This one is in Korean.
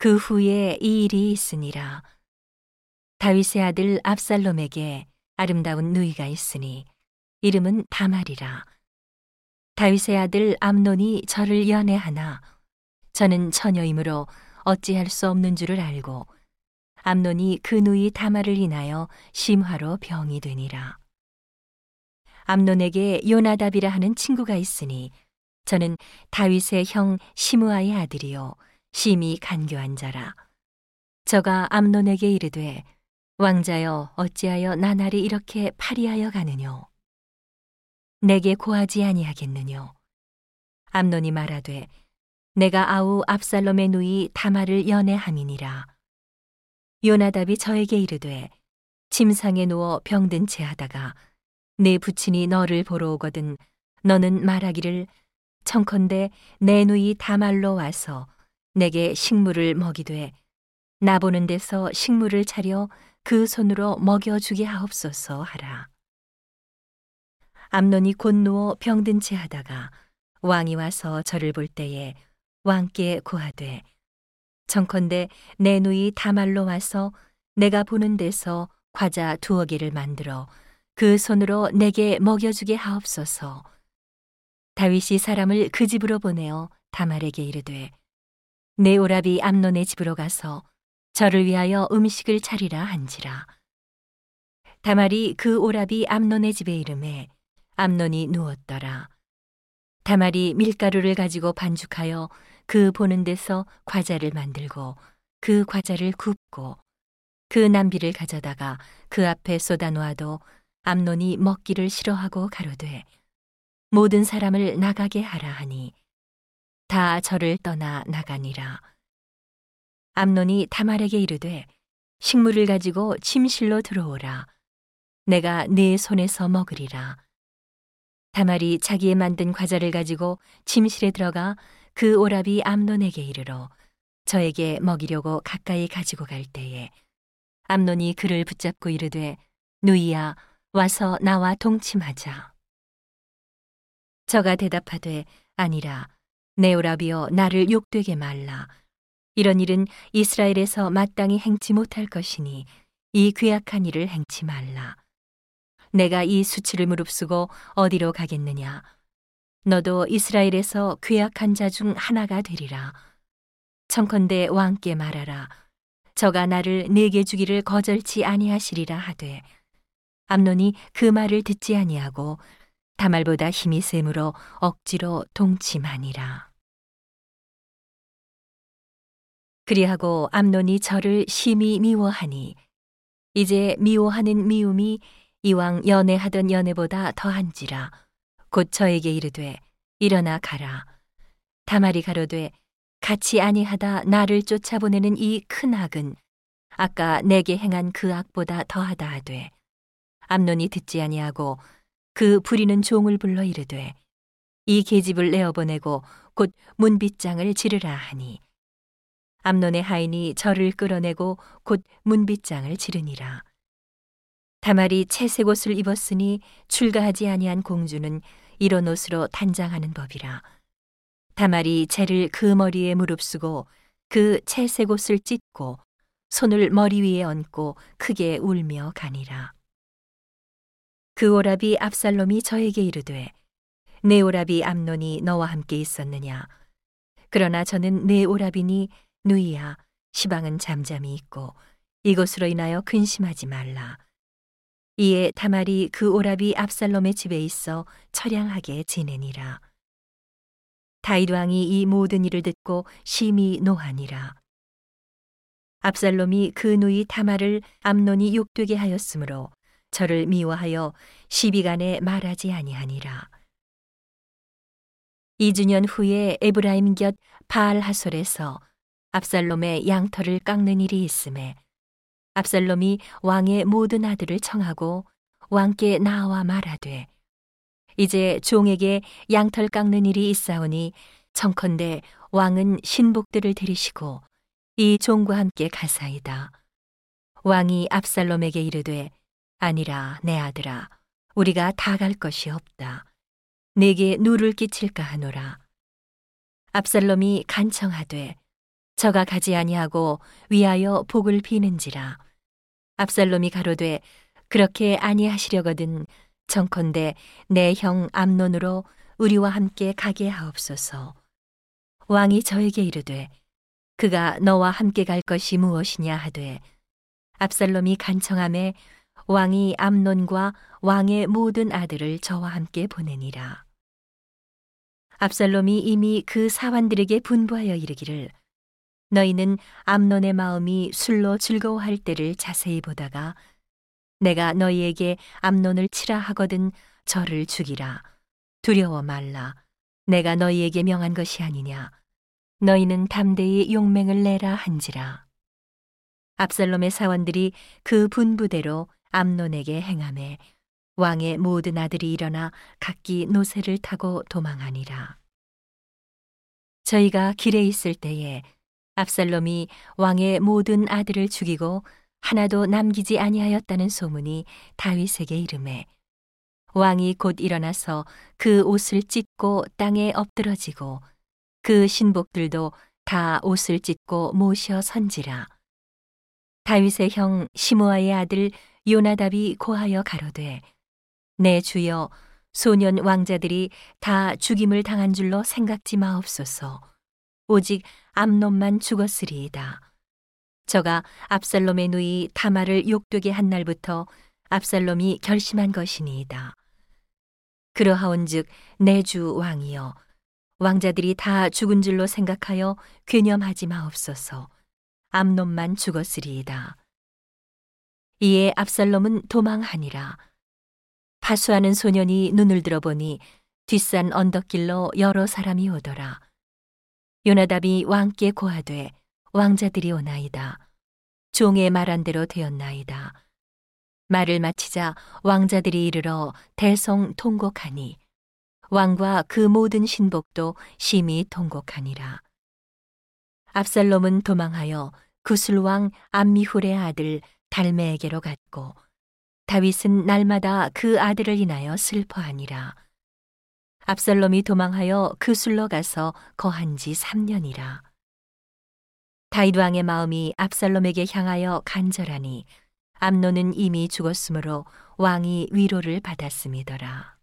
그 후에 이 일이 있으니라. 다윗의 아들 압살롬에게 아름다운 누이가 있으니 이름은 다말이라. 다윗의 아들 암논이 저를 연애하나 저는 처녀이므로 어찌할 수 없는 줄을 알고 암논이 그 누이 다말을 인하여 심화로 병이 되니라. 암논에게 요나답이라 하는 친구가 있으니 저는 다윗의 형 시므아의 아들이요 심히 간교한 자라. 저가 암논에게 이르되 왕자여 어찌하여 나날이 이렇게 파리하여 가느뇨? 내게 고하지 아니하겠느뇨? 암논이 말하되 내가 아우 압살롬의 누이 다말을 연애함이니라. 요나답이 저에게 이르되 침상에 누워 병든 채 하다가 내 부친이 너를 보러 오거든 너는 말하기를 청컨대 내 누이 다말로 와서 내게 식물을 먹이되 나 보는 데서 식물을 차려 그 손으로 먹여 주게 하옵소서 하라. 암논이 곧 누워 병든 채 하다가 왕이 와서 저를 볼 때에 왕께 고하되 청컨대 내 누이 다말로 와서 내가 보는 데서 과자 두어 개를 만들어 그 손으로 내게 먹여주게 하옵소서. 다윗이 사람을 그 집으로 보내어 다말에게 이르되 내 오라비 암논의 집으로 가서 저를 위하여 음식을 차리라 한지라. 다말이 그 오라비 암논의 집에 이름에 암논이 누웠더라. 다말이 밀가루를 가지고 반죽하여 그 보는 데서 과자를 만들고 그 과자를 굽고 그 남비를 가져다가 그 앞에 쏟아 놓아도 암논이 먹기를 싫어하고 가로되 모든 사람을 나가게 하라 하니 다 저를 떠나 나가니라. 암논이 다말에게 이르되 식물을 가지고 침실로 들어오라. 내가 네 손에서 먹으리라. 다말이 자기의 만든 과자를 가지고 침실에 들어가 그 오라비 암논에게 이르러 저에게 먹이려고 가까이 가지고 갈 때에 암논이 그를 붙잡고 이르되 누이야 와서 나와 동침하자. 저가 대답하되 아니라 내 오라비여 나를 욕되게 말라. 이런 일은 이스라엘에서 마땅히 행치 못할 것이니 이 괴악한 일을 행치 말라. 내가 이 수치를 무릅쓰고 어디로 가겠느냐? 너도 이스라엘에서 괴악한 자 중 하나가 되리라. 청컨대 왕께 말하라. 저가 나를 내게 주기를 거절치 아니하시리라 하되 암논이 그 말을 듣지 아니하고 다말보다 힘이 세므로 억지로 동침하니라. 그리하고 암논이 저를 심히 미워하니 이제 미워하는 미움이 이왕 연애하던 연애보다 더한지라 곧 저에게 이르되 일어나 가라. 다말이 가로되 같이 아니하다 나를 쫓아보내는 이 큰 악은 아까 내게 행한 그 악보다 더하다 하되 암논이 듣지 아니하고 그 부리는 종을 불러 이르되 이 계집을 내어 보내고 곧 문빗장을 지르라 하니 암논의 하인이 저를 끌어내고 곧 문빗장을 지르니라. 다말이 채색 옷을 입었으니 출가하지 아니한 공주는 이런 옷으로 단장하는 법이라. 다말이 채를 그 머리에 무릅쓰고 그 채색 옷을 찢고 손을 머리 위에 얹고 크게 울며 가니라. 그 오라비 압살롬이 저에게 이르되 내 오라비 암논이 너와 함께 있었느냐 그러나 저는 내 오라비니 누이야, 시방은 잠잠히 있고 이것으로 인하여 근심하지 말라. 이에 다말이 그 오라비 압살롬의 집에 있어 처량하게 지내니라. 다윗 왕이 이 모든 일을 듣고 심히 노하니라. 압살롬이 그 누이 다말을 암논이 욕되게 하였으므로 저를 미워하여 시비간에 말하지 아니하니라. 이주년 후에 에브라임 곁 바알 하솔에서 압살롬의 양털을 깎는 일이 있음에 압살롬이 왕의 모든 아들을 청하고 왕께 나와 말하되 이제 종에게 양털 깎는 일이 있사오니 청컨대 왕은 신복들을 데리시고 이 종과 함께 가사이다. 왕이 압살롬에게 이르되 아니라 내 아들아 우리가 다 갈 것이 없다. 내게 누를 끼칠까 하노라. 압살롬이 간청하되 저가 가지 아니하고 위하여 복을 비는지라 압살롬이 가로되 그렇게 아니하시려거든 정컨대 내 형 암논으로 우리와 함께 가게 하옵소서 왕이 저에게 이르되 그가 너와 함께 갈 것이 무엇이냐 하되 압살롬이 간청함에 왕이 암논과 왕의 모든 아들을 저와 함께 보내니라. 압살롬이 이미 그 사환들에게 분부하여 이르기를 너희는 암논의 마음이 술로 즐거워할 때를 자세히 보다가 내가 너희에게 암논을 치라 하거든 저를 죽이라. 두려워 말라. 내가 너희에게 명한 것이 아니냐. 너희는 담대히 용맹을 내라 한지라. 압살롬의 사원들이 그 분부대로 암논에게 행함에 왕의 모든 아들이 일어나 각기 노새를 타고 도망하니라. 저희가 길에 있을 때에 압살롬이 왕의 모든 아들을 죽이고 하나도 남기지 아니하였다는 소문이 다윗에게 이름해 왕이 곧 일어나서 그 옷을 찢고 땅에 엎드러지고 그 신복들도 다 옷을 찢고 모셔 선지라. 다윗의 형 시므아의 아들 요나답이 고하여 가로되 내 주여 소년 왕자들이 다 죽임을 당한 줄로 생각지 마옵소서 오직 암놈만 죽었으리이다. 저가 압살롬의 누이 타마를 욕되게 한 날부터 압살롬이 결심한 것이니이다. 그러하온즉 내 주 왕이여 왕자들이 다 죽은 줄로 생각하여 괴념하지 마옵소서. 암놈만 죽었으리이다. 이에 압살롬은 도망하니라. 파수하는 소년이 눈을 들어보니 뒷산 언덕길로 여러 사람이 오더라. 요나답이 왕께 고하되 왕자들이 오나이다. 종의 말한 대로 되었나이다. 말을 마치자 왕자들이 이르러 대성 통곡하니 왕과 그 모든 신복도 심히 통곡하니라. 압살롬은 도망하여 구슬왕 암미훌의 아들 달메에게로 갔고 다윗은 날마다 그 아들을 인하여 슬퍼하니라. 압살롬이 도망하여 그술로 가서 거한 지 3년이라. 다윗 왕의 마음이 압살롬에게 향하여 간절하니 암노는 이미 죽었으므로 왕이 위로를 받았음이더라.